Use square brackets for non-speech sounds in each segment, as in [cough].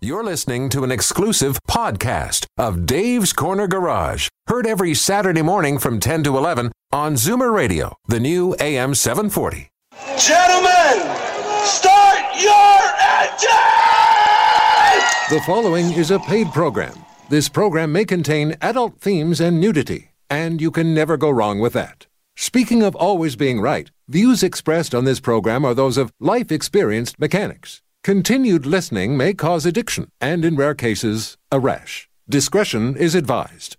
You're listening to an exclusive podcast of Dave's Corner Garage, heard every Saturday morning from 10 to 11 on Zoomer Radio, the new AM 740. Gentlemen, start your engine! The following is a paid program. This program may contain adult themes and nudity, and you can never go wrong with that. Speaking of always being right, views expressed on this program are those of life experienced mechanics. Continued listening may cause addiction and, in rare cases, a rash. Discretion is advised.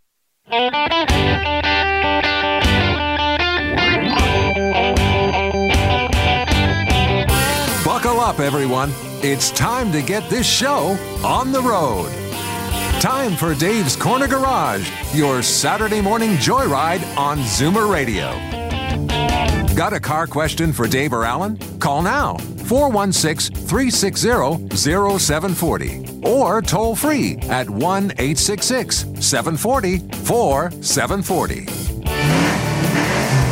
Buckle up, everyone. It's time to get this show on the road. Time for Dave's Corner Garage, your Saturday morning joyride on Zoomer Radio. Got a car question for Dave or Alan? Call now 416 360 0740 or toll free at 1 866 740 4740.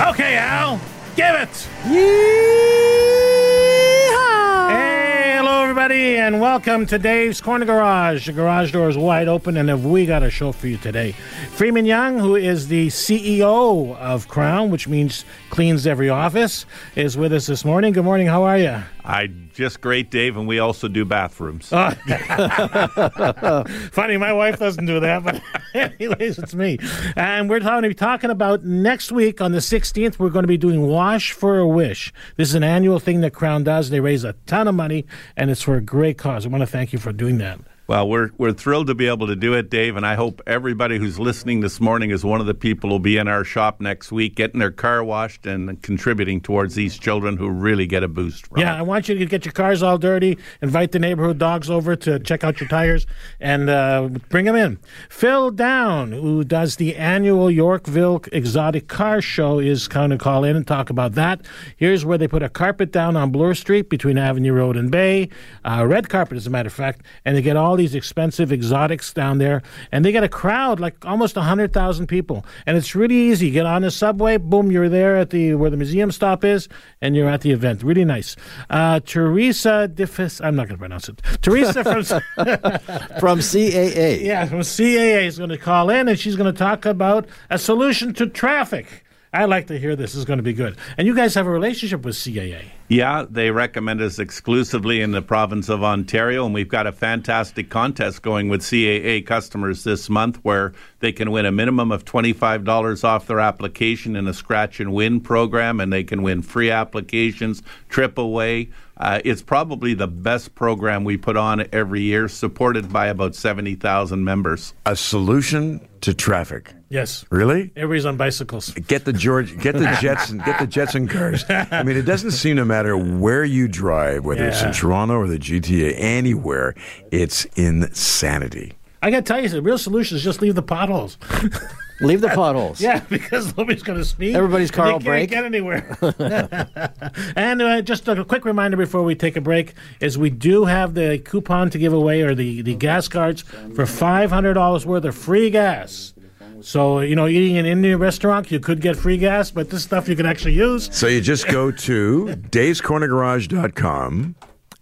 Okay, Al, give it. Hey, hello, everybody, and welcome to Dave's Corner Garage. The garage door is wide open, and we got a show for you today? Freeman Young, who is the CEO of Krown, which means cleans every office, is with us this morning. Good morning. How are you? I just great, Dave, and we also do bathrooms. Uh, [laughs] Funny, my wife doesn't do that, but [laughs] anyways, it's me. And we're going to be talking about next week on the 16th, we're going to be doing Wash for a Wish. This is an annual thing that Krown does. They raise a ton of money, and it's for a great cause. I want to thank you for doing that. Well, we're we're thrilled to be able to do it, Dave, and I hope everybody who's listening this morning is one of the people who'll be in our shop next week, getting their car washed and contributing towards these children who really get a boost. From Yeah, it. I want you to get your cars all dirty, invite the neighborhood dogs over to check out your tires, and uh, bring them in. Phil Down, who does the annual Yorkville Exotic Car Show, is going to call in and talk about that. Here's where they put a carpet down on Bloor Street between Avenue Road and Bay, uh, red carpet, as a matter of fact, and they get all these expensive exotics down there, and they get a crowd like almost 100,000 people. And it's really easy. You get on the subway, boom, you're there at the where the museum stop is, and you're at the event. Really nice. Uh, Teresa Diffis, I'm not going to pronounce it. Teresa from [laughs] from CAA. yeah from CAA is going to call in, and she's going to talk about a solution to traffic. I like to hear this. Is going to be good. And you guys have a relationship with CAA. Yeah, they recommend us exclusively in the province of Ontario, and we've got a fantastic contest going with CAA customers this month where they can win a minimum of $25 off their application in a scratch and win program, and they can win free applications, trip away. Uh, it's probably the best program we put on every year, supported by about 70,000 members. A solution to traffic. Yes. Really? Everybody's on bicycles. Get the George, get the Jetson, get the Jetson cars. I mean, it doesn't seem to matter where you drive, whether it's in Toronto or the GTA, anywhere. It's insanity. I got to tell you, the real solution is just leave the potholes. [laughs] Leave the potholes. [laughs] Yeah, because nobody's going to speed. Everybody's car and you will can't break. get anywhere. [laughs] [laughs] and uh, just a quick reminder before we take a break is we do have the coupon to give away or the, the gas cards for $500 worth of free gas. So, you know, eating in an Indian restaurant, you could get free gas, but this stuff you can actually use. So you just go to davescornergarage.com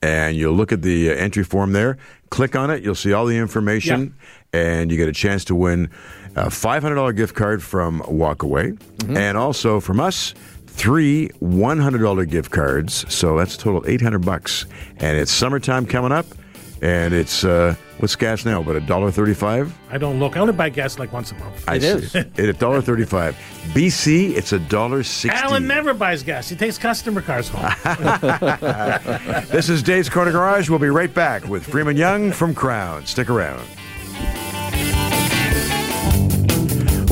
and you'll look at the uh, entry form there. Click on it. You'll see all the information, and you get a chance to win a $500 gift card from Walkaway, and also from us. Three $100 gift cards, so that's a total of 800 bucks. And it's summertime coming up, and it's uh, what's gas now? But a dollar thirty-five. I don't look. I only buy gas like once a month. I It see. is. [laughs] A dollar thirty-five. BC, it's a dollar sixty. Alan never buys gas. He takes customer cars home. [laughs] This is Dave's Corner Garage. We'll be right back with Freeman Young from Krown. Stick around.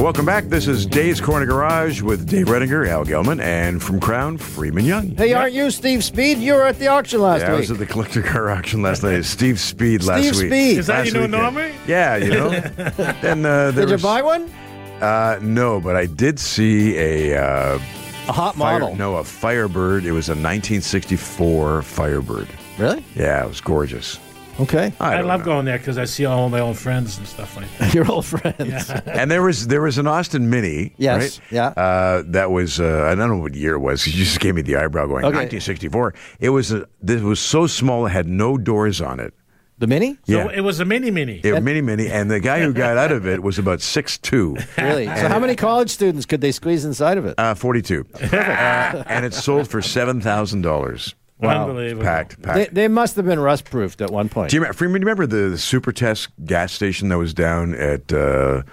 Welcome back. This is Dave's Corner Garage with Dave Redinger, Al Gelman, and from Krown, Freeman Young. Hey, aren't you Steve Speed? You were at the auction last Yeah, I was at the collector car auction last night. [laughs] Steve Speed last Steve week. Steve Speed. Is that Last you know weekend. Normie? Yeah, you know. [laughs] then uh, there Did you buy one? Uh, no, but I did see a uh, A hot fire, model. no a Firebird. It was a 1964 Firebird. Really? Yeah, it was gorgeous. Okay. I, I, love know. going there because I see all my old friends and stuff like that. [laughs] Your old friends. Yeah. And there was there was an Austin Mini. Yes, right? yeah. Uh, that was uh, I don't know what year it was. [laughs] You just gave me the eyebrow going Okay. 1964. It was a, this was so small it had no doors on it. The mini? So Yeah. it was a mini mini. Yeah, mini mini, and the guy who got out of it was about six two, [laughs] Really? So how many college students could they squeeze inside of it? uh, forty two, uh, and it sold for seven thousand dollars. Unbelievable. Packed, They, packed. they must have been rust proofed at one point. Do you remember, Freeman, do you remember the, the Super Test gas station that was down at uh,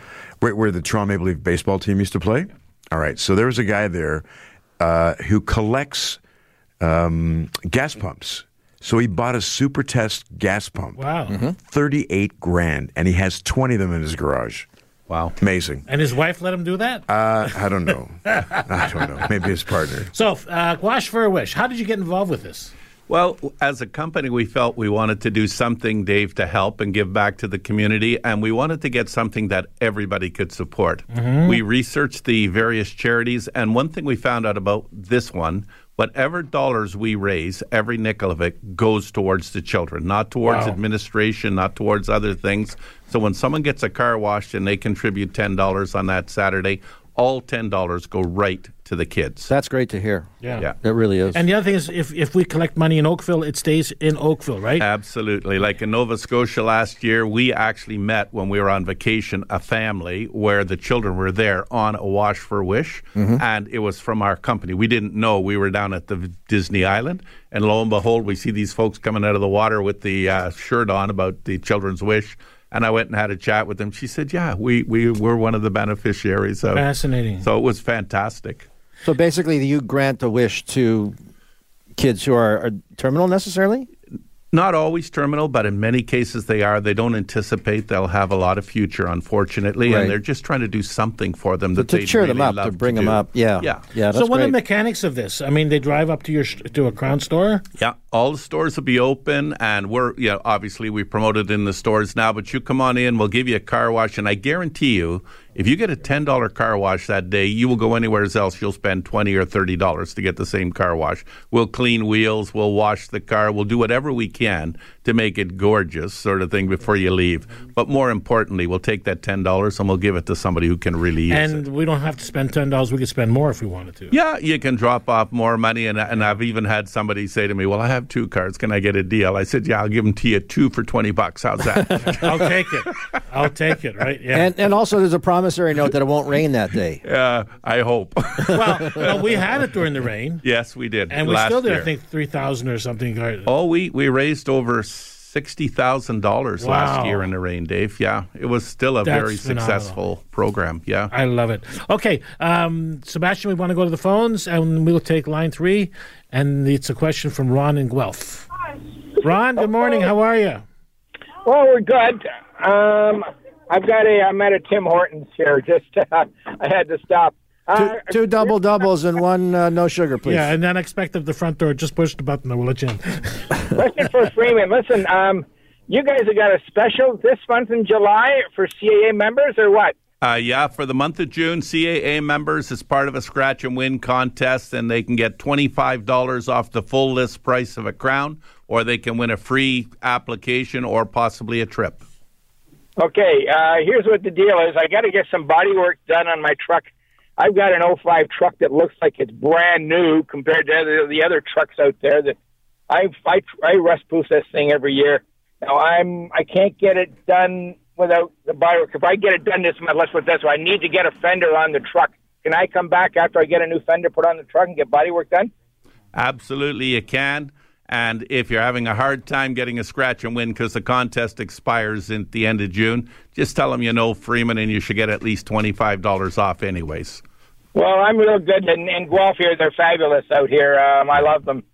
where, where the Toronto Maple Leaf baseball team used to play? All right, so there was a guy there uh, who collects um, gas pumps. So he bought a Super Test gas pump. Wow. Mm-hmm. 38 grand, and he has 20 of them in his garage. Wow. Amazing. And his wife let him do that? Uh, I don't know. [laughs] I don't know. Maybe his partner. so, uh, Wash for a Wish, how did you get involved with this? Well, as a company, we felt we wanted to do something, Dave, to help and give back to the community, and we wanted to get something that everybody could support. We researched the various charities, and one thing we found out about this one whatever dollars we raise, every nickel of it goes towards the children, not towards Wow. administration, not towards other things. So when someone gets a car washed and they contribute $10 on that Saturday, all $10 go right to the kids. That's great to hear. Yeah. yeah. It really is. And the other thing is, if, if we collect money in Oakville, it stays in Oakville, right? Absolutely. Like in Nova Scotia last year, we actually met when we were on vacation, a family where the children were there on a Wash for Wish, and it was from our company. We didn't know. We were down at the Disney Island, and lo and behold, we see these folks coming out of the water with the uh, shirt on about the Children's Wish. And I went and had a chat with them. She said, "Yeah, we we were one of the beneficiaries of." Fascinating. So it was fantastic. so basically, do you grant a wish to kids who are, are terminal necessarily? Not always terminal, but in many cases they are. They don't anticipate they'll have a lot of future, unfortunately, Right. and they're just trying to do something for them that to they'd cheer them really up, to love bring them do. up. Yeah. yeah, Yeah. That's so, what are the mechanics of this? I mean, they drive up to your sh- to a Krown store. Yeah, all the stores will be open, and we're yeah. Obviously, we promote it in the stores now. But you come on in, we'll give you a car wash, and I guarantee you, if you get a ten dollar car wash that day, you will go anywhere else. You'll spend twenty or thirty dollars to get the same car wash. We'll clean wheels, we'll wash the car, we'll do whatever we can to make it gorgeous, sort of thing, before you leave. But more importantly, we'll take that ten dollars and we'll give it to somebody who can really use it. And we don't have to spend ten dollars. We could spend more if we wanted to. Yeah, you can drop off more money, and and I've even had somebody say to me, "Well, I have two cars. Can I get a deal?" I said, "Yeah, I'll give them to you two for twenty bucks. How's that?" [laughs] I'll take it. I'll take it. Right? Yeah. And, and also, there's a promissory note that it won't rain that day. [laughs] uh, I hope. [laughs] well, no, we had it during the rain, yes, we did. and we last still did. year. I think three thousand or something. Oh, we we raised over sixty thousand dollars Wow. last year in the rain, Dave. Yeah, it was still a That's very phenomenal. successful program. Yeah. I love it. Okay, um, Sebastian, we want to go to the phones, and we'll take line three. And it's a question from Ron in Guelph. Ron, good morning. How are you? Well, we're good. Um, I've got a. I'm at a Tim Hortons here. [laughs] Just uh, I had to stop. Two, Uh, two double doubles and one uh, no sugar, please. Yeah, and then expect at the front door. Just push the button, and we'll let you in. [laughs] question for Freeman. Listen, um, you guys have got a special this month in July for CAA members, or what? Uh, yeah, for the month of June, CAA members, is part of a scratch and win contest, and they can get $25 off the full list price of a crown, or they can win a free application or possibly a trip. Okay, uh, here's what the deal is. I got to get some body work done on my truck. I've got an 05 truck that looks like it's brand new compared to the, the other trucks out there. That I I, I rust proof this thing every year. Now I'm I can't get it done without the body work. If I get it done this month, let's put this I need to get a fender on the truck. Can I come back after I get a new fender put on the truck and get body work done? Absolutely, you can. And if you're having a hard time getting a scratch and win because the contest expires at the end of June, just tell them you know Freeman and you should get at least $25 off, anyways. Well, I'm real good in, in Guelph here. They're fabulous out here. Um, I love them.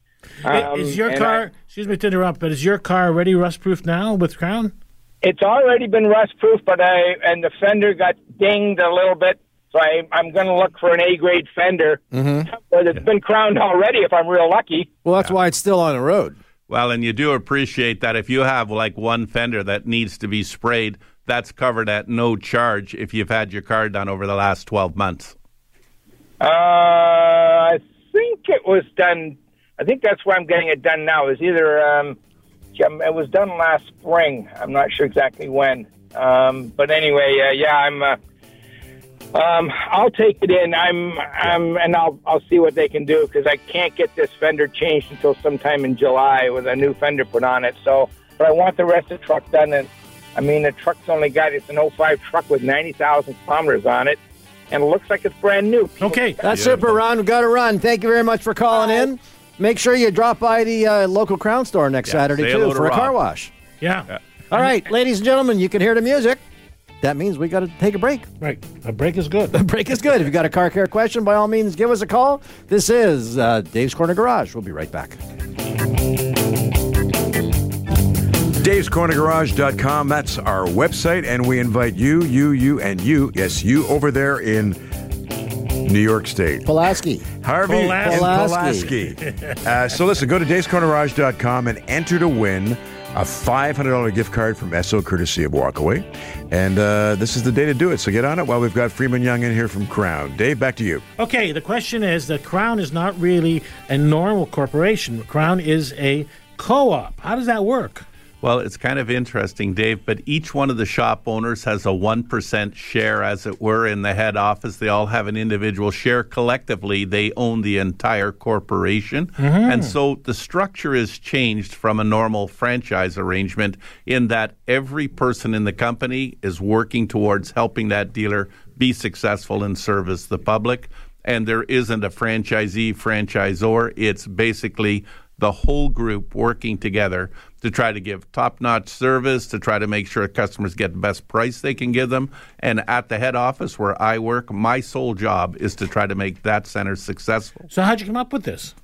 Um, is your car? I- excuse me to interrupt, but is your car already rust proof now with Krown? it's already been rust proof, but I and the fender got dinged a little bit, so I, I'm going to look for an A grade fender. Mm-hmm. But it's been crowned already if I'm real lucky. Well, that's why it's still on the road. Well, and you do appreciate that if you have like one fender that needs to be sprayed, that's covered at no charge if you've had your car done over the last 12 months. Uh, I think it was done. I think that's where I'm getting it done now. Is either um, um, it was done last spring. I'm not sure exactly when. Um, but anyway, uh, yeah, I'm. Uh, um, I'll take it in. I'm, I'm, and I'll, I'll see what they can do because I can't get this fender changed until sometime in July with a new fender put on it. So but I want the rest of the truck done. And I mean, the truck's only got it's an 05 truck with 90,000 kilometers on it, and it looks like it's brand new. People- Okay. That's super, Ron. We've got to run. Thank you very much for calling in. Make sure you drop by the uh, local Krown store next Yeah, Saturday, too, to for a car Rob. wash. Yeah. All right, ladies and gentlemen, you can hear the music. That means we got to take a break. Right. A break is good. [laughs] A break is good. If you got a car care question, by all means, give us a call. This is uh, Dave's Corner Garage. We'll be right back. Dave'sCornerGarage.com. That's our website, and we invite you, you, you, and you, yes, you over there in New York State. Pulaski. Harvey Pulaski. Pulaski. Pulaski. uh, so listen, go to Dave'sCornerGarage.com and enter to win a $500 gift card from Esso, courtesy of Walkaway. And uh, this is the day to do it. So get on it while we've got Freeman Young in here from Krown. Dave, back to you. Okay, the question is that Krown is not really a normal corporation. Krown is a co op. How does that work? Well, it's kind of interesting, Dave, but each one of the shop owners has a 1% share, as it were, in the head office. They all have an individual share. Collectively, they own the entire corporation. Mm-hmm. And so the structure is changed from a normal franchise arrangement in that every person in the company is working towards helping that dealer be successful and service the public. And there isn't a franchisee, franchisor. It's basically the whole group working together to try to give top notch service, to try to make sure customers get the best price they can give them. And at the head office where I work, my sole job is to try to make that center successful. So, how'd you come up with this?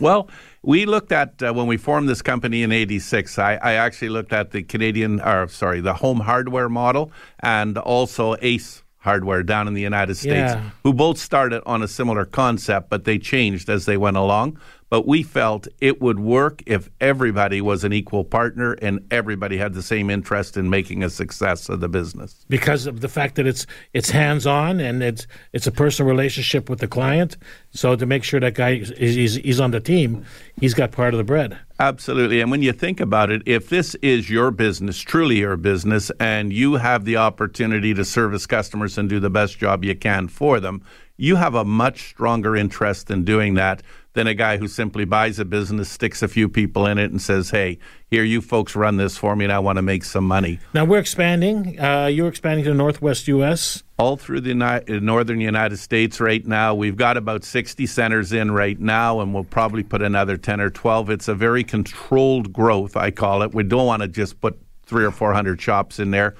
Well, we looked at uh, when we formed this company in '86. I, I actually looked at the Canadian, or sorry, the home hardware model, and also Ace Hardware down in the United States, Yeah. who both started on a similar concept, but they changed as they went along. But we felt it would work if everybody was an equal partner and everybody had the same interest in making a success of the business. Because of the fact that it's it's hands on and it's it's a personal relationship with the client. So to make sure that guy is he's, he's on the team, he's got part of the bread. Absolutely. And when you think about it, if this is your business, truly your business, and you have the opportunity to service customers and do the best job you can for them, you have a much stronger interest in doing that than a guy who simply buys a business, sticks a few people in it, and says, hey, here, you folks run this for me, and I want to make some money. Now we're expanding. Uh, you're expanding to the Northwest U.S. all through the Uni- northern United States right now. We've got about 60 centers in right now, and we'll probably put another 10 or 12. It's a very controlled growth, I call it. We don't want to just put three or 400 shops in there,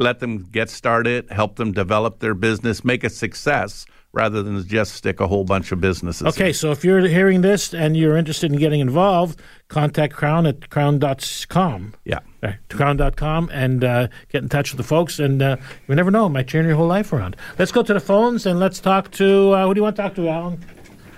let them get started, help them develop their business, make a success rather than just stick a whole bunch of businesses. Okay, in. so if you're hearing this and you're interested in getting involved, contact Krown at krown.com. Yeah. Right, krown.com and uh, get in touch with the folks. And uh, you never know, it might turn your whole life around. Let's go to the phones and let's talk to uh, who do you want to talk to, Alan?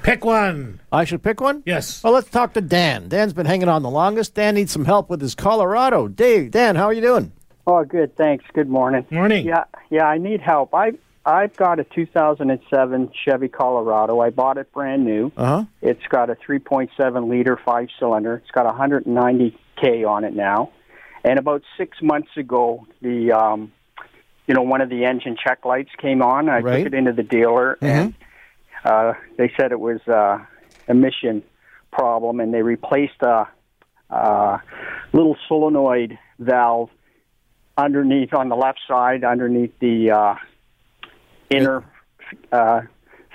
Pick one. I should pick one? Yes. Well, let's talk to Dan. Dan's been hanging on the longest. Dan needs some help with his Colorado. Dave, Dan, how are you doing? Oh, good. Thanks. Good morning. Morning. Yeah, yeah. I need help. I I've got a 2007 Chevy Colorado. I bought it brand new. Uh huh. It's got a 3.7 liter five cylinder. It's got 190k on it now. And about six months ago, the um, you know one of the engine check lights came on. I Right. took it into the dealer, and uh, they said it was uh, emission problem, and they replaced a, a little solenoid valve underneath on the left side, underneath the uh, inner uh,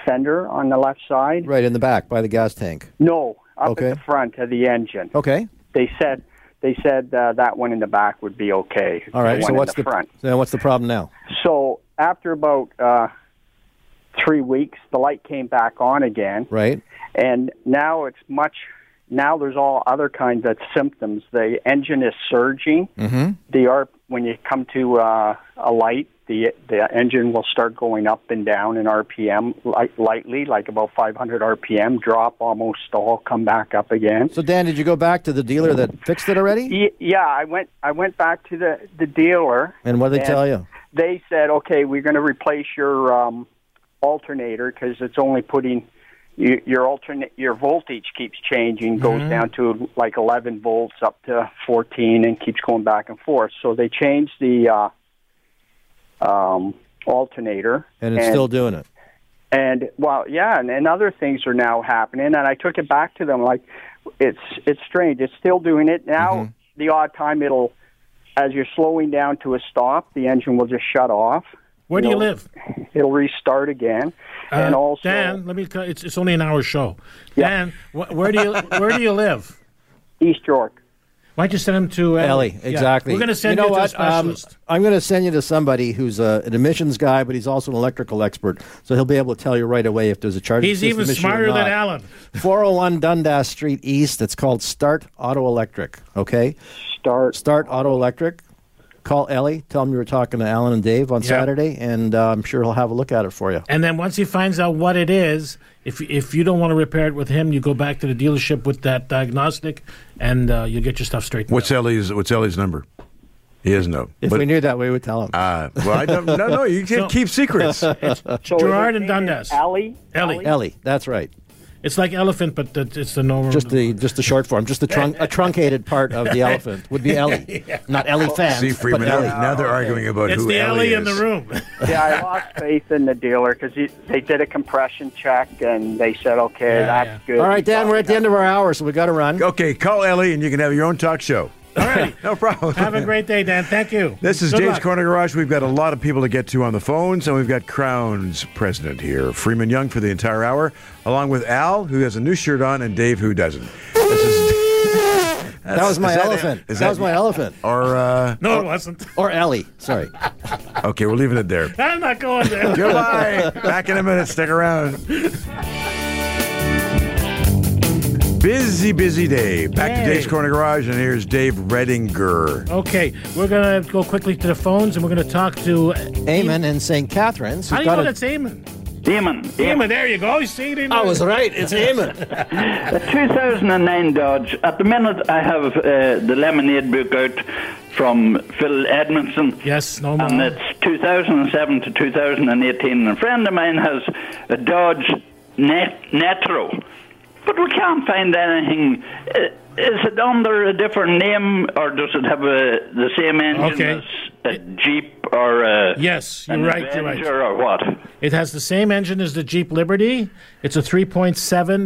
fender on the left side. Right in the back by the gas tank. No, up Okay. at the front of the engine. Okay. They said they said uh, that one in the back would be okay. All right. So what's in the, front? So what's the problem now? So after about uh, three weeks, the light came back on again, Right. and now it's much. Now there's all other kinds of symptoms. The engine is surging. Mm-hmm. The R when you come to uh, a light, the the engine will start going up and down in RPM light, lightly, like about 500 RPM. Drop almost all, come back up again. So Dan, did you go back to the dealer that fixed it already? Yeah, I went. I went back to the the dealer. And what did they tell you? They said, "Okay, we're going to replace your um, alternator because it's only putting you, your alternate your voltage keeps changing, goes down to like 11 volts up to 14, and keeps going back and forth." So they changed the uh, um, alternator, And it's still doing it. and well, yeah, and, and other things are now happening. And I took it back to them like it's it's strange. It's still doing it now. the odd time it'll, as you're slowing down to a stop, the engine will just shut off. Where do you live? It'll restart again, and Uh, also Dan, let me. tell- It's it's only an hour show. Yeah. Dan, wh- where do you where do you live? East York. Why don't you send him to Ellie, Yeah. exactly. We're going to send you you, know to a what? Um, specialist. I'm going to send you to somebody who's uh, an emissions guy, but he's also an electrical expert, so he'll be able to tell you right away if there's a charging He's system even issue or smarter than. Alan. [laughs] 401 Dundas Street East. It's called Start Auto Electric. Okay, Start. Start Auto Electric. Call Ellie. Tell him you were talking to Alan and Dave on Yeah. Saturday, and uh, I'm sure he'll have a look at it for you. And then once he finds out what it is, if if you don't want to repair it with him, you go back to the dealership with that diagnostic, and uh, you'll get your stuff straightened. What's out. Ellie's What's Ellie's number? He doesn't. If But- we knew that, we would tell him. uh, well, I don't. No, no, you can't So- keep secrets. [laughs] So Gerard and name Dundas. Ellie. Ellie. Ellie, that's right. It's like elephant, but the, it's the normal. Just the just the short form, just the trunk, a truncated part of the elephant would be Ellie, [laughs] not Ellie oh, fans. See, Freeman. but Now, Ellie. now they're oh, arguing about It's who the Ellie alley in the is. room. [laughs] Yeah, I lost faith in the dealer because they did a compression check and they said, okay, Yeah, that's yeah. good. All right, Dan, we're at the end of our hour, so we got to run. Okay, call Ellie, and you can have your own talk show. All right. [laughs] No problem. Have a great day, Dan. Thank you. This is Good Dave's luck. Corner Garage. We've got a lot of people to get to on the phones, and we've got Krown's president here, Freeman Young, for the entire hour, along with Al, who has a new shirt on, and Dave, who doesn't. This is, That was my is elephant. is that, that- was my elephant. or uh, No, it wasn't. [laughs] Or Ellie. Sorry. okay, we're leaving it there. I'm not going there. Goodbye. Back in a minute. Stick around. Busy, busy day. Back Hey. to Dave's Corner Garage, and here's Dave Redinger. Okay, we're going to go quickly to the phones, and we're going to talk to. Eamon in St. Catharines. How who's do you got know a- that's Eamon? Eamon. Eamon, there you go. You see it in I was right. It's Eamon. [laughs] A 2009 Dodge. At the minute, I have uh, the Lemon-Aid book out from Phil Edmonston. Yes, no And more. it's 2007 to 2018. A friend of mine has a Dodge Net- Netro, but we can't find anything. Uh, Is it under a different name, or does it have a, the same engine Okay. as a Jeep or a Yes, you're right, you're right. Or what? It has the same engine as the Jeep Liberty. It's a 3.7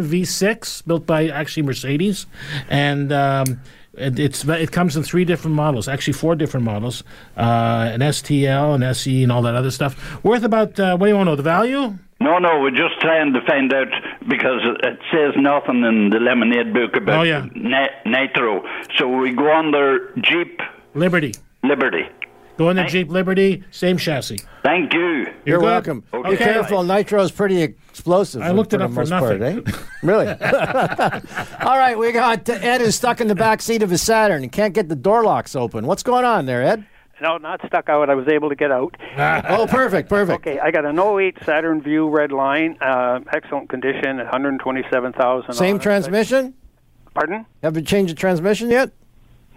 V6 built by actually Mercedes, and um, it, it's it comes in three different models, actually four different models, uh, an STL, an SE, and all that other stuff. Worth about uh, what do you want to know? The value? No, no, we're just trying to find out because it- it says nothing in the Lemon-Aid book about Oh, yeah. ni- Nitro. So we go under Jeep Liberty. Liberty. Go in the Jeep Liberty, same chassis. Thank you. You're good? welcome. Okay. Be careful. nitro is pretty explosive. I looked for it the up for most nothing. Part, eh? [laughs] Really? [laughs] All right, we got uh, Ed is stuck in the back seat of his Saturn and can't get the door locks open. What's going on there, Ed? No, not stuck out. I was able to get out. [laughs] Oh, perfect, perfect. Okay, I got an 08 Saturn Vue red line, uh, excellent condition, 127,000. Same on it. transmission? Pardon? Have you changed the transmission yet?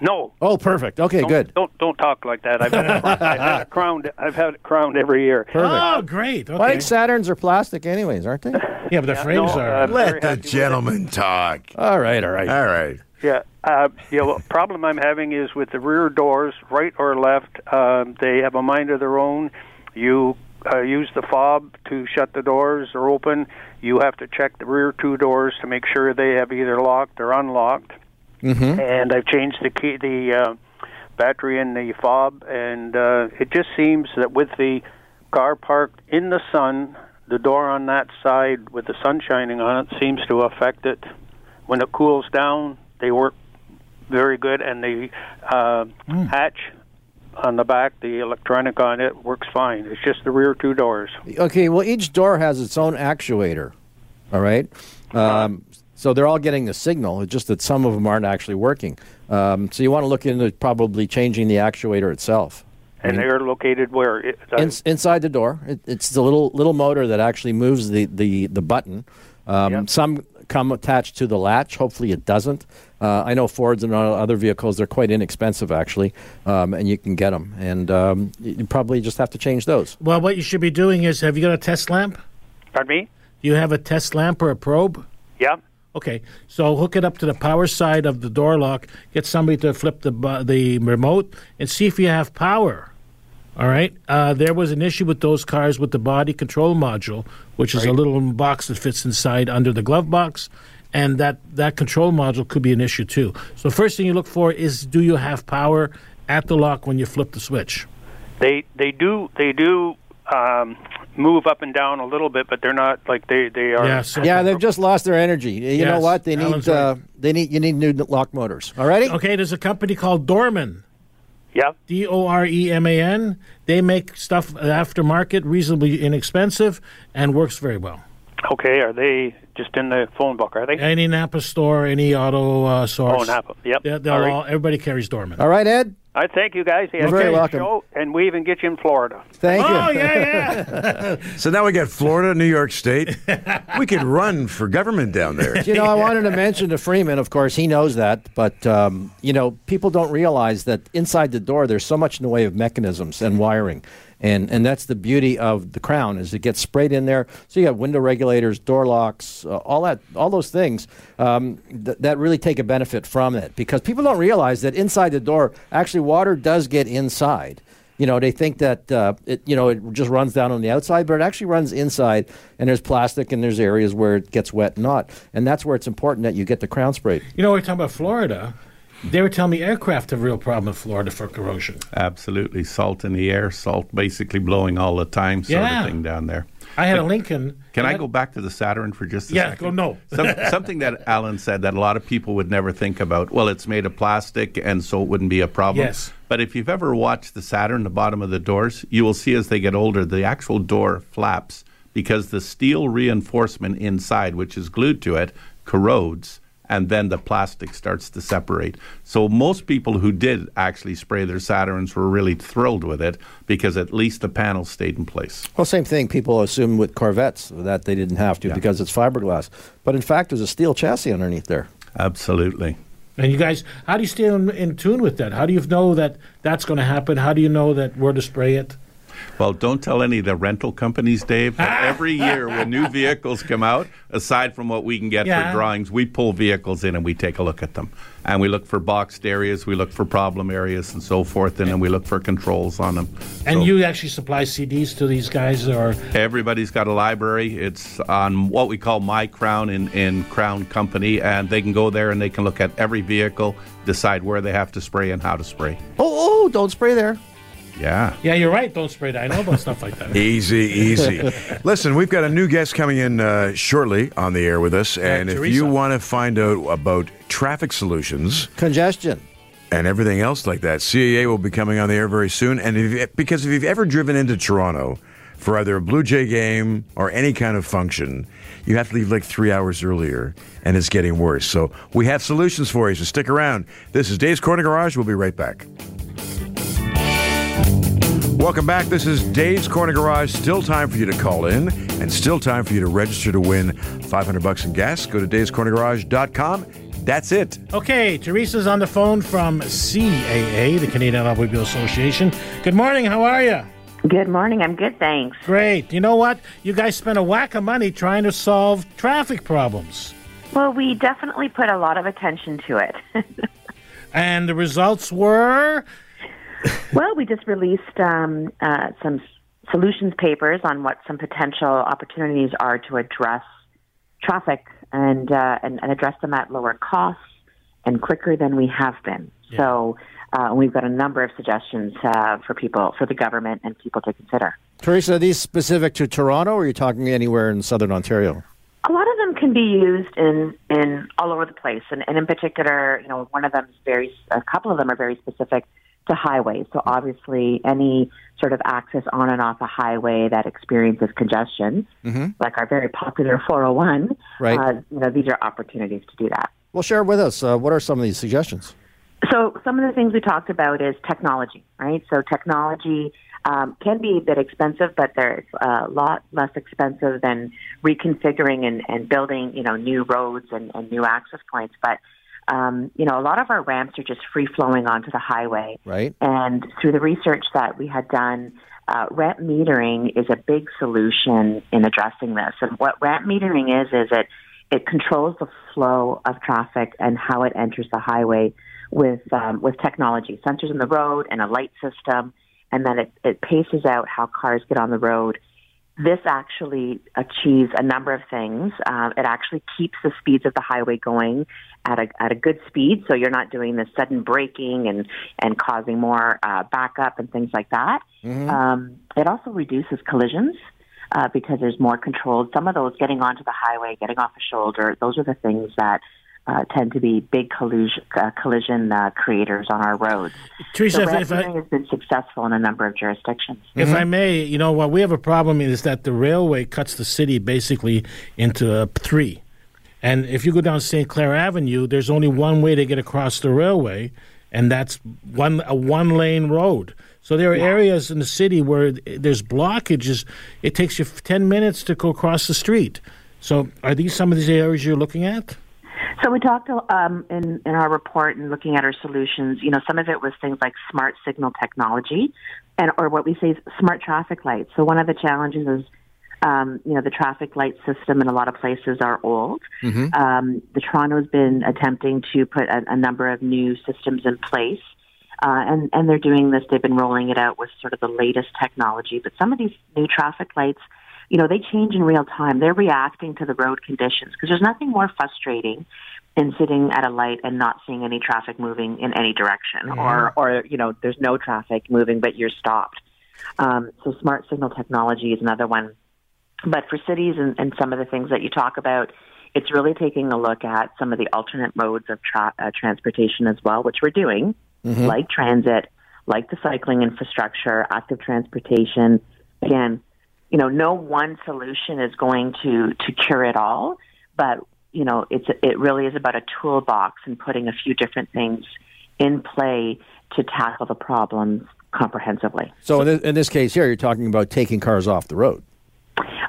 No. Oh, perfect. Okay, Don't, good. Don't don't talk like that. I've had, it, I've had it crowned. I've had it crowned every year. Perfect. Oh, great. I Okay. think Saturns are plastic, anyways, aren't they? Yeah, but the frames no, are. uh, Let the happy with it. gentleman talk. All right, all right. All right. Yeah. Uh, the you know, problem I'm having is with the rear doors, right or left. Um, they have a mind of their own. You uh, use the fob to shut the doors or open. You have to check the rear two doors to make sure they have either locked or unlocked. Mm-hmm. And I've changed the key, the uh, battery in the fob, and uh, it just seems that with the car parked in the sun, the door on that side with the sun shining on it seems to affect it. When it cools down, they work very good, and the uh, hatch on the back, the electronic on it works fine. It's just the rear two doors. Okay, well, each door has its own actuator. All right. Um, so they're all getting the signal. It's just that some of them aren't actually working. Um, so you want to look into probably changing the actuator itself. And they're located where? It, In, inside the door, it, it's the little little motor that actually moves the the the button. Um, Yep. Some come attached to the latch. Hopefully, it doesn't. Uh, I know Fords and other vehicles they're quite inexpensive actually, um, and you can get them. And um, you you probably just have to change those. Well, what you should be doing is have you got a test lamp? pardon me? Do you have a test lamp or a probe? Yeah. Okay, so hook it up to the power side of the door lock. Get somebody to flip the bu- the remote and see if you have power. All right. Uh, there was an issue with those cars with the body control module, which is a little box that fits inside under the glove box, and that that control module could be an issue too. So first thing you look for is do you have power at the lock when you flip the switch? They they do they do um, move up and down a little bit, but they're not like they they are. Yeah, so- Yeah, they've just lost their energy. You know what? They need Alan's uh, they need you need new lock motors. All righty. Okay, there's a company called Dorman. Yeah. D O R E M A N. They make stuff aftermarket, reasonably inexpensive, and works very well. Okay, are they just in the phone book? Are they? Any Napa store, any auto uh, source. Oh, Napa. Yep. They're, they're All right. all, everybody carries Dorman. All right, Ed. I thank you guys. You You're very welcome. Show, and we even get you in Florida. Thank Oh, you. yeah, yeah. [laughs] So now we got Florida, New York State. we could run for government down there. You know, I wanted to mention to Freeman, of course, he knows that, but, um, you know, people don't realize that inside the door there's so much in the way of mechanisms and wiring. And, and that's the beauty of the crown is it gets sprayed in there. So you got window regulators, door locks, uh, all that, all those things um, th- that really take a benefit from it because people don't realize that inside the door actually water does get inside. You know, they think that uh, it, you know, it just runs down on the outside, but it actually runs inside, and there's plastic, and there's areas where it gets wet, and not, and that's where it's important that you get the crown sprayed. You know, we're talking about Florida. They were telling me aircraft have a real problem in Florida for corrosion. Absolutely. Salt in the air, salt basically blowing all the time, sort Yeah. of thing down there. I had a Lincoln. Can I go back to the Saturn for just a Yeah, second? go no. Some, [laughs] something that Alan said that a lot of people would never think about. Well, it's made of plastic, and so it wouldn't be a problem. Yes. But if you've ever watched the Saturn, the bottom of the doors, you will see as they get older, the actual door flaps because the steel reinforcement inside, which is glued to it, corrodes. And then the plastic starts to separate. So most people who did actually spray their Saturns were really thrilled with it because at least the panel stayed in place. Well, same thing. People assume with Corvettes that they didn't have to Yeah. because it's fiberglass, but in fact, there's a steel chassis underneath there. Absolutely. And you guys, how do you stay in, in tune with that? How do you know that that's going to happen? How do you know that where to spray it? Well, don't tell any of the rental companies, Dave. But [laughs] every year when new vehicles come out, aside from what we can get Yeah. for drawings, we pull vehicles in and we take a look at them. And we look for boxed areas, we look for problem areas, and so forth, and then we look for controls on them. And So you actually supply CDs to these guys, or Everybody's got a library. It's on what we call My Krown in, in Krown Company, and they can go there and they can look at every vehicle, decide where they have to spray and how to spray. Oh, oh, don't spray there. Yeah. yeah, you're right. Don't spray that. I know about stuff like that. [laughs] Easy, easy. [laughs] Listen, we've got a new guest coming in uh, shortly on the air with us. And if Teresa. you want to find out about traffic solutions Congestion. and everything else like that, CAA will be coming on the air very soon. And if you, because if you've ever driven into Toronto for either a Blue Jay game or any kind of function, you have to leave like three hours earlier, and it's getting worse. So we have solutions for you. So stick around. This is Dave's Corner Garage. We'll be right back. Welcome back. This is Dave's Corner Garage. Still time for you to call in and still time for you to register to win 500 bucks in gas. Go to davescornergarage.com. That's it. Okay, Teresa's on the phone from CAA, the Canadian Automobile Association. Good morning. How are you? Good morning. I'm good, thanks. Great. You know what? You guys spent a whack of money trying to solve traffic problems, Well, we definitely put a lot of attention to it. [laughs] and the results were well, we just released um, uh, some solutions papers on what some potential opportunities are to address traffic and, uh, and, and address them at lower costs and quicker than we have been. So uh, we've got a number of suggestions uh, for people, for the government and people to consider. Teresa, are these specific to Toronto, or are you talking anywhere in southern Ontario? A lot of them can be used in in all over the place, and, and in particular, you know, one of them is very, a couple of them are very specific to highways. So obviously, any sort of access on and off a highway that experiences congestion, like our very popular 401, Right. uh, you know, these are opportunities to do that. Well, share with us. Uh, what are some of these suggestions? So some of the things we talked about is technology, right? So technology um, can be a bit expensive, but they're a lot less expensive than reconfiguring and, and building, you know, new roads and, and new access points. But um, you know, a lot of our ramps are just free flowing onto the highway. Right. And through the research that we had done, uh, ramp metering is a big solution in addressing this. And what ramp metering is, is it it controls the flow of traffic and how it enters the highway with um, with technology, sensors in the road and a light system, and then it, it paces out how cars get on the road this actually achieves a number of things. Uh, it actually keeps the speeds of the highway going at a at a good speed, so you're not doing this sudden braking and and causing more uh, backup and things like that. Mhm. Um, it also reduces collisions. Uh, because there's more control. Some of those getting onto the highway, getting off a shoulder, those are the things that uh, tend to be big collusion, uh, collision uh, creators on our roads. Teresa, so if- if I- has been successful in a number of jurisdictions. If I may, you know, what we have a problem is that the railway cuts the city basically into uh, three. And if you go down St. Clair Avenue, there's only one way to get across the railway, and that's one a one lane road. So there are areas in the city where there's blockages. It takes you 10 minutes to go across the street. So are these some of these areas you're looking at? So we talked um, in in our report and looking at our solutions. You know, some of it was things like smart signal technology, and or what we say is smart traffic lights. So one of the challenges is, um, you know, the traffic light system in a lot of places are old. Mhm. Um, the Toronto's been attempting to put a, a number of new systems in place. Uh, and, and they're doing this. They've been rolling it out with sort of the latest technology. But some of these new traffic lights, you know, they change in real time. They're reacting to the road conditions because there's nothing more frustrating than sitting at a light and not seeing any traffic moving in any direction, or or you know, there's no traffic moving, but you're stopped. Um, so smart signal technology is another one. But for cities and, and some of the things that you talk about, it's really taking a look at some of the alternate modes of tra- uh, transportation as well, which we're doing, Mhm. like transit, like the cycling infrastructure, active transportation. Again, you know, no one solution is going to to cure it all, but you know, it's it really is about a toolbox and putting a few different things in play to tackle the problems comprehensively. So in this, in this case here, you're talking about taking cars off the road.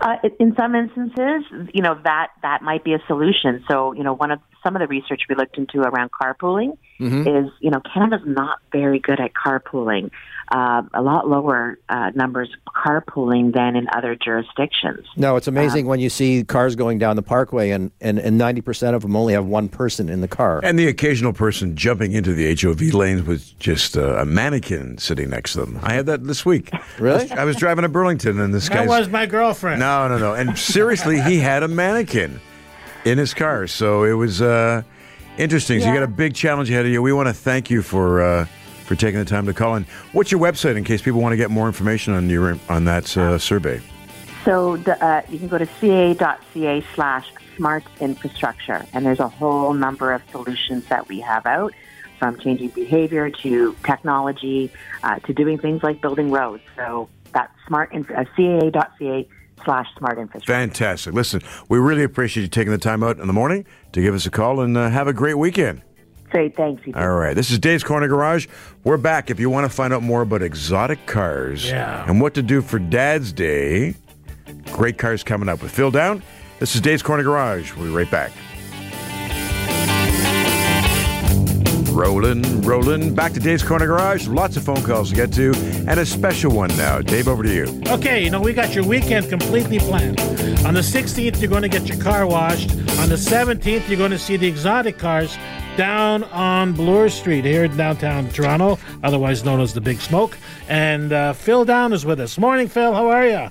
Uh, in some instances, you know that that might be a solution. So, you know, one of some of the research we looked into around carpooling Mhm. is, you know, Canada's not very good at carpooling. Uh, a lot lower uh, numbers carpooling than in other jurisdictions. No, it's amazing when you see cars going down the parkway and, and, and 90% of them only have one person in the car. And the occasional person jumping into the HOV lanes with just uh, a mannequin sitting next to them. I had that this week. [laughs] Really? I was driving to Burlington and this That guy's. was my girlfriend. No, no, no. And seriously, he had a mannequin in his car. So it was uh, interesting. So you Yeah. got a big challenge ahead of you. We want to thank you for uh, for taking the time to call in. What's your website in case people want to get more information on your on that uh, survey? So the, uh, you can go to caa.ca slash smart infrastructure, and there's a whole number of solutions that we have out, from changing behavior to technology uh, to doing things like building roads. So that's smart inf- uh, caa.ca slash smart infrastructure. Fantastic. Listen, we really appreciate you taking the time out in the morning to give us a call and uh, have a great weekend. Great, thanks. you. All right. This is Dave's Corner Garage. We're back. If you want to find out more about exotic cars Yeah. and what to do for Dad's Day, great cars coming up with Phil Down. This is Dave's Corner Garage. We'll be right back. Rolling, rolling. Back to Dave's Corner Garage. Lots of phone calls to get to, and a special one now. Dave, over to you. Okay, you know, we got your weekend completely planned. On the 16th, you're going to get your car washed. On the 17th, you're going to see the exotic cars down on Bloor Street here in downtown Toronto, otherwise known as the Big Smoke. And uh, Phil Down is with us. Morning, Phil. How are you?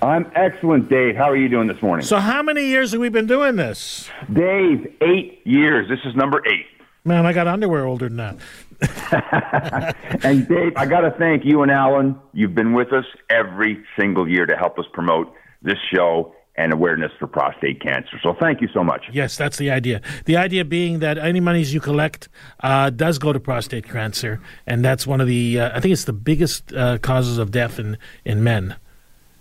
I'm excellent, Dave. How are you doing this morning? So, how many years have we been doing this? Dave, eight years. This is number eight. Man, I got underwear older than that. [laughs] And Dave, I got to thank you and Alan. You've been with us every single year to help us promote this show and awareness for prostate cancer. So thank you so much. Yes, that's the idea. The idea being that any monies you collect uh, does go to prostate cancer, and that's one of the. Uh, I think it's the biggest uh, causes of death in in men.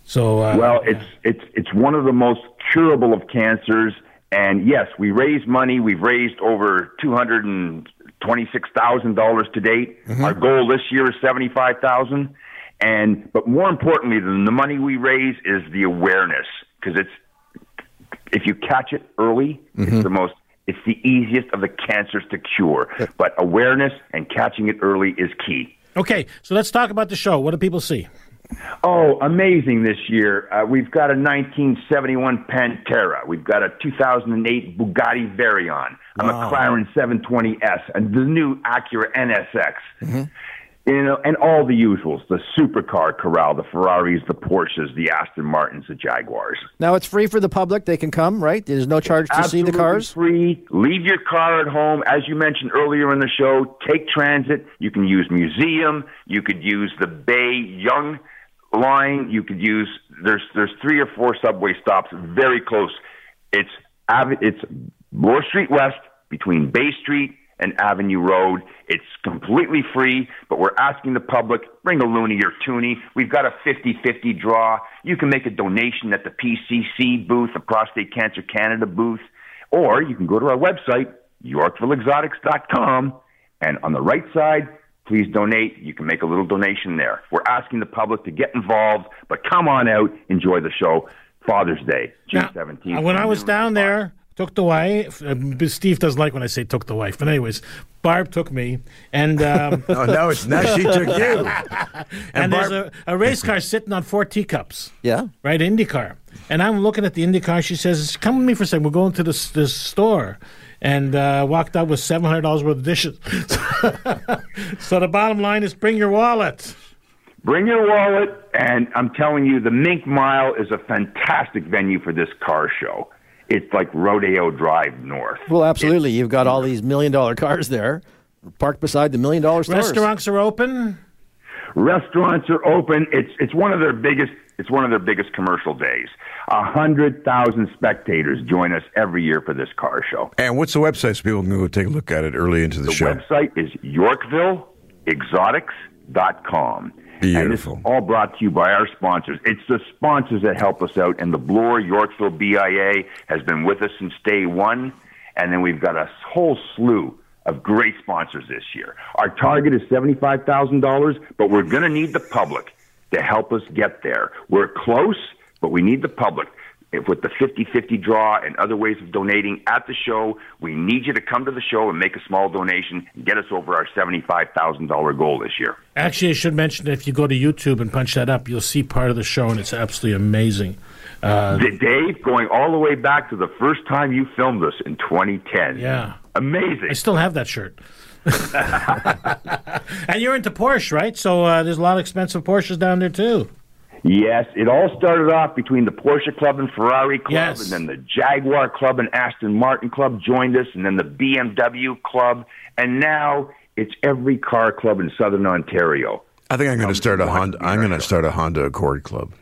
So uh, well, it's it's it's one of the most curable of cancers. And yes, we raise money. We've raised over two hundred and twenty-six thousand dollars to date. Mm-hmm. Our goal this year is seventy-five thousand. And but more importantly than the money we raise is the awareness because it's if you catch it early, it's mm-hmm. the most it's the easiest of the cancers to cure. But awareness and catching it early is key. okay, so let's talk about the show. What do people see? Oh, amazing this year. Uh, we've got a 1971 Pantera. We've got a 2008 Bugatti Veyron, a Wow. McLaren 720S, and the new Acura NSX. You know, and all the usuals: the supercar corral, the Ferraris, the Porsches, the Aston Martins, the Jaguars. Now it's free for the public; they can come, right? There's no charge to see the cars. Free. Leave your car at home. As you mentioned earlier in the show, take transit. You can use museum. You could use the Bay Yonge line. You could use there's there's three or four subway stops very close. It's it's Bloor Street West between Bay Street and Avenue Road. It's completely free, but we're asking the public bring a loonie or toonie. We've got a 50-50 draw. You can make a donation at the PCC booth, the Prostate Cancer Canada booth, or you can go to our website YorkvilleExotics.com, and on the right side, please donate. You can make a little donation there. We're asking the public to get involved, but come on out, enjoy the show. Father's Day, June Now, 17th. uh, when I was down there, took the wife. Uh, Steve doesn't like when I say took the wife, but anyways, Barb took me, and um, [laughs] Oh, now it's now she took you. [laughs] and, there's Barb- a, a race car sitting on four teacups. Yeah. Right, Indy car. And I'm looking at the Indy car. She says, "Come with me for a second. We're going to this this store." And uh, walked out with seven hundred dollars worth of dishes. [laughs] so the bottom line is, bring your wallet. Bring your wallet, and I'm telling you, the Mink Mile is a fantastic venue for this car show. It's like Rodeo Drive North. Well, absolutely. You've got all these million dollar cars there, parked beside the million dollar stores. Restaurants are open. Restaurants are open. It's it's one of their biggest it's one of their biggest commercial days. A hundred thousand spectators join us every year for this car show. And what's the website so people can go take a look at it early into the, The show? The website is YorkvilleExotics.com. And this is Beautiful. all brought to you by our sponsors. It's the sponsors that help us out, and the Bloor Yorkville BIA has been with us since day one. And then we've got a whole slew of great sponsors this year. Our target is $75,000, but we're going to need the public to help us get there. We're close, but we need the public. If with the 50-50 draw and other ways of donating at the show, we need you to come to the show and make a small donation and get us over our $75,000 goal this year. Actually, I should mention that if you go to YouTube and punch that up, you'll see part of the show, and it's absolutely amazing. Uh, Dave, going all the way back to the first time you filmed us in 2010. Yeah. Amazing. I still have that shirt. [laughs] and you're into Porsche, right? So uh, there's a lot of expensive Porsches down there too. Yes, it all started off between the Porsche Club and Ferrari Club, Yes. and then the Jaguar Club and Aston Martin Club joined us, and then the BMW Club, and now it's every car club in Southern Ontario. I think I'm going to start a Honda. to be I'm going to start a Honda Accord club.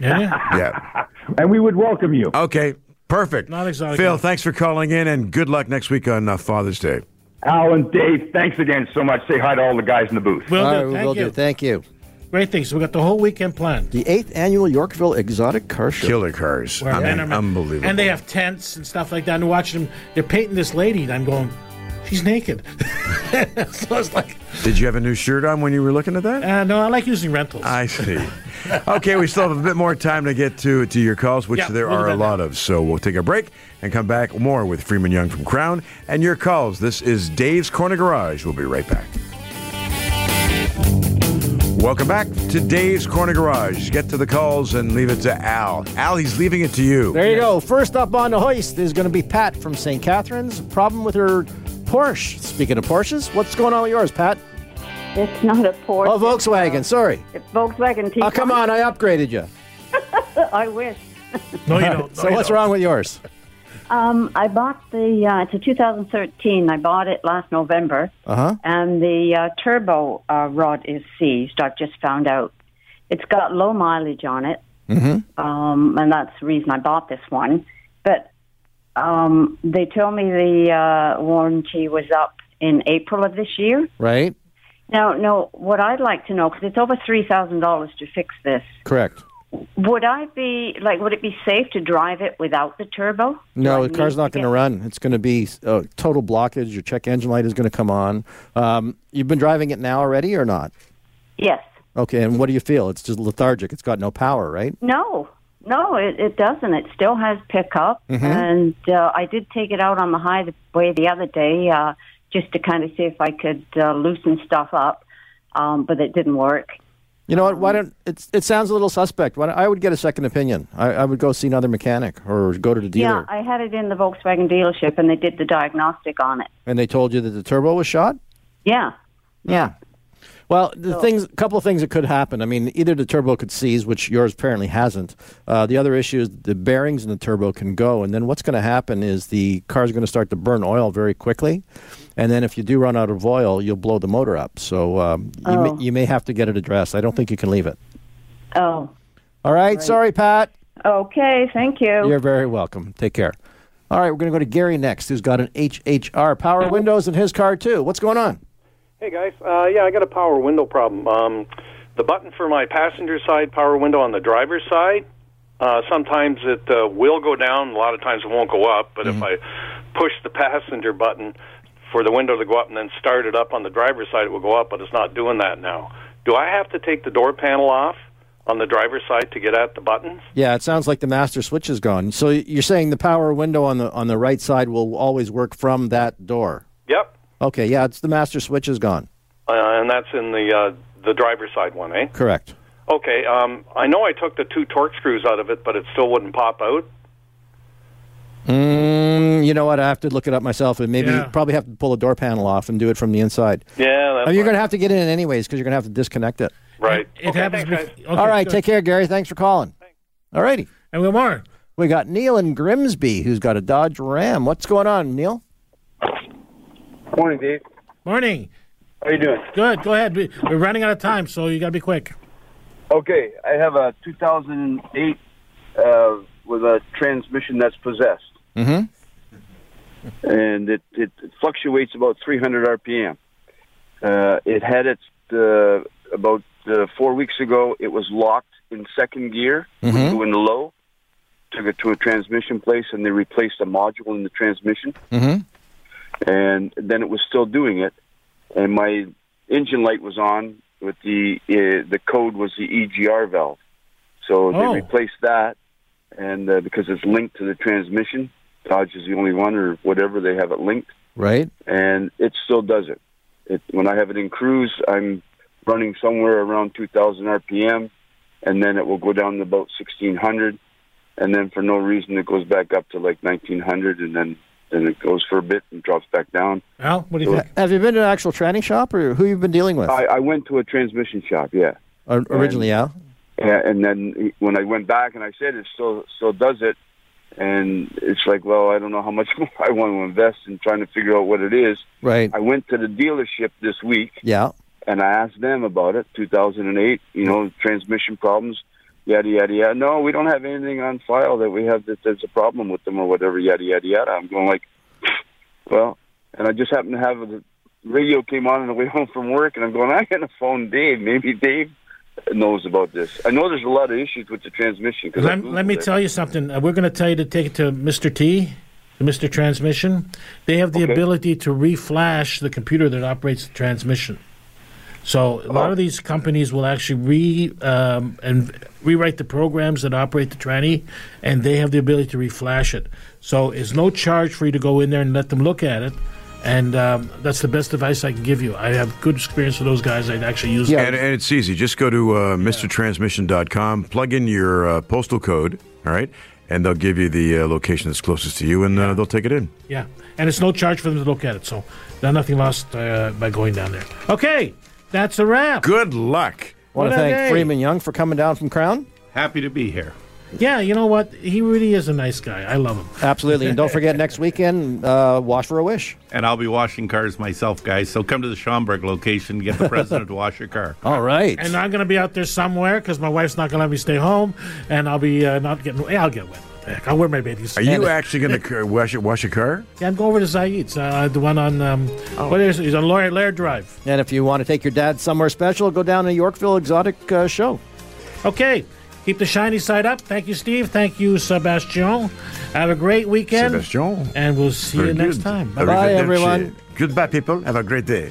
Yeah. Yeah. [laughs] [laughs] And we would welcome you. Okay. Perfect. Not exotic Phil, thanks for calling in, and good luck next week on uh, Father's Day. Alan, Dave, thanks again so much. Say hi to all the guys in the booth. Will All do. right, we Thank will you. do. Thank you. Great things. We got the whole weekend planned. The eighth annual Yorkville Exotic Car Show. Killer cars. Where I mean, are unbelievable. And they have tents and stuff like that. And watching them, they're painting this lady, and I'm going, she's naked. [laughs] so it's like, Did you have a new shirt on when you were looking at that? uh, no, I like using rentals. I see. okay, we still have a bit more time to get to to your calls, which Yeah, there are a that lot of. So we'll take a break and come back more with Freeman Young from Krown and your calls. This is Dave's Corner Garage. We'll be right back. Welcome back to Dave's Corner Garage. Get to the calls and leave it to Al. Al, he's leaving it to you. There you go. First up on the hoist is going to be Pat from St. Catharines. Problem with her Porsche. Speaking of Porsches, what's going on with yours, Pat? It's not a Porsche. Oh, Volkswagen. Sorry. It's Volkswagen T. Oh, come on. I upgraded you. [laughs] I wish. no, you [laughs] don't. so what's wrong with yours? Um, I bought the. Uh, it's a 2013. I bought it last November, Uh huh. and the uh, turbo uh, rod is seized. I've just found out. It's got low mileage on it, Mm-hmm. um, and that's the reason I bought this one. But um, they told me the uh, warranty was up in April of this year. Right. Now, no, what I'd like to know because it's over three thousand dollars to fix this. Correct. Would I be like? Would it be safe to drive it without the turbo? No, the car's not going to run. It's going to be uh, total blockage. Your check engine light is going to come on. Um, you've been driving it now already or not? Yes. Okay, and what do you feel? It's just lethargic. It's got no power, right? No, no, it, it doesn't. It still has pickup, Mhm. and uh, I did take it out on the highway the other day uh, just to kind of see if I could uh, loosen stuff up, um, but it didn't work. You know what? Why um, don't it's, it sounds a little suspect? Why I would get a second opinion. I, I would go see another mechanic or go to the dealer. Yeah. I had it in the Volkswagen dealership, and they did the diagnostic on it. And they told you that the turbo was shot. Yeah, Yeah. Well, the things, a couple of things that could happen. I mean, either the turbo could seize, which yours apparently hasn't. Uh, the other issue is the bearings in the turbo can go, and then what's going to happen is the car's going to start to burn oil very quickly, and then if you do run out of oil, you'll blow the motor up. So um, you, Oh. may, you may have to get it addressed. I don't think you can leave it. Oh. All right, sorry, Pat. Okay, thank you. You're very welcome. Take care. All right, we're going to go to Gary next, who's got an HHR power windows in his car too. What's going on? Hey guys, uh, yeah, I got a power window problem. Um, the button for my passenger side power window on the driver's side, uh, sometimes it uh, will go down. A lot of times it won't go up. But if I push the passenger button for the window to go up and then start it up on the driver's side, it will go up. But it's not doing that now. Do I have to take the door panel off on the driver's side to get at the buttons? Yeah, it sounds like the master switch is gone. So you're saying the power window on the on the right side will always work from that door? Yep, Okay, yeah, it's the master switch is gone. uh, and that's in the uh, the driver's side one, eh? Correct. Okay, um, I know I took the two Torx screws out of it, but it still wouldn't pop out. Mm, you know what? I have to look it up myself, and maybe Yeah. probably have to pull the door panel off and do it from the inside. Yeah, that's Oh, you're going to have to get in anyways because you're going to have to disconnect it. right. It happens. bef- okay, All right, good. take care, Gary. Thanks for calling. All righty. And we more. We got Neil in Grimsby who's got a Dodge Ram. What's going on, Neil? Morning, Dave. Morning. How you doing? Good. Go ahead. We- We're running out of time, so you got to be quick. Okay, I have a 2008 uh, with a transmission that's possessed, Mm-hmm. and it, it fluctuates about 300 RPM. Uh, it had it uh, about uh, four weeks ago. It was locked in second gear, mm-hmm. doing the low. Took it to a transmission place, and they replaced a module in the transmission. Mm-hmm. And then it was still doing it, and my engine light was on with the uh, the code was the EGR valve, so they Oh. replaced that, and uh, because it's linked to the transmission, Dodge is the only one or whatever they have it linked, Right. and it still does it. It when I have it in cruise, I'm running somewhere around 2,000 RPM, and then it will go down to about 1,600, and then for no reason it goes back up to like 1,900, and then then it goes for a bit and drops back down. Al, what do you think? Have you been to an actual tranny shop, or who you've been dealing with? I, I went to a transmission shop, yeah. Or- originally, yeah. Yeah, and then when I went back and I said it still still does it, and it's like, well, I don't know how much [laughs] more I want to invest in trying to figure out what it is. Right. I went to the dealership this week Yeah. and I asked them about it. 2008, you know, transmission problems, yada yada yada. No, we don't have anything on file that we have that there's a problem with them or whatever, yada yada yada. I'm going like, [sniffs] well, and I just happened to have the radio came on on the way [laughs] home from work, and I'm going, I'm gonna phone Dave. Maybe Dave knows about this. I know there's a lot of issues with the transmission. 'cause I Let, let me it. tell you something. Uh, we're going to tell you to take it to Mr. T, Mr. Transmission. They have the ability to reflash the computer that operates the transmission. So a lot of these companies will actually re um, and rewrite the programs that operate the tranny, and they have the ability to reflash it. So it's no charge for you to go in there and let them look at it. And um, that's the best advice I can give you. I have good experience with those guys. I'd actually use Yeah, them. and, and it's easy. Just go to uh, MrTransmission.com, plug in your uh, postal code, all right, and they'll give you the uh, location that's closest to you, and uh, they'll take it in. Yeah, and it's no charge for them to look at it, so nothing lost uh, by going down there. Okay, that's a wrap. Good luck. Want to thank day. Freeman Young for coming down from Krown. Happy to be here. Yeah, you know what? He really is a nice guy. I love him. Absolutely, and don't forget [laughs] next weekend, uh, wash for a wish. And I'll be washing cars myself, guys. So come to the Schomberg location, get the president [laughs] to wash your car. All right. And I'm going to be out there somewhere because my wife's not going to let me stay home, and I'll be uh, not getting. I'll get wet. What the heck? I'll wear my bathing Are you actually going to wash, it- wash your car? Yeah, I'm going over to Zaid's, uh, the one on um, what is it? He's on Laird, Laird Drive. And if you want to take your dad somewhere special, go down to Yorkville Exotic uh, Show. Okay, keep the shiny side up. Thank you, Steve. Thank you, Sebastian. Have a great weekend. Sebastian. And we'll see Very you next good. time. Bye-bye, everyone. Goodbye, people. Have a great day.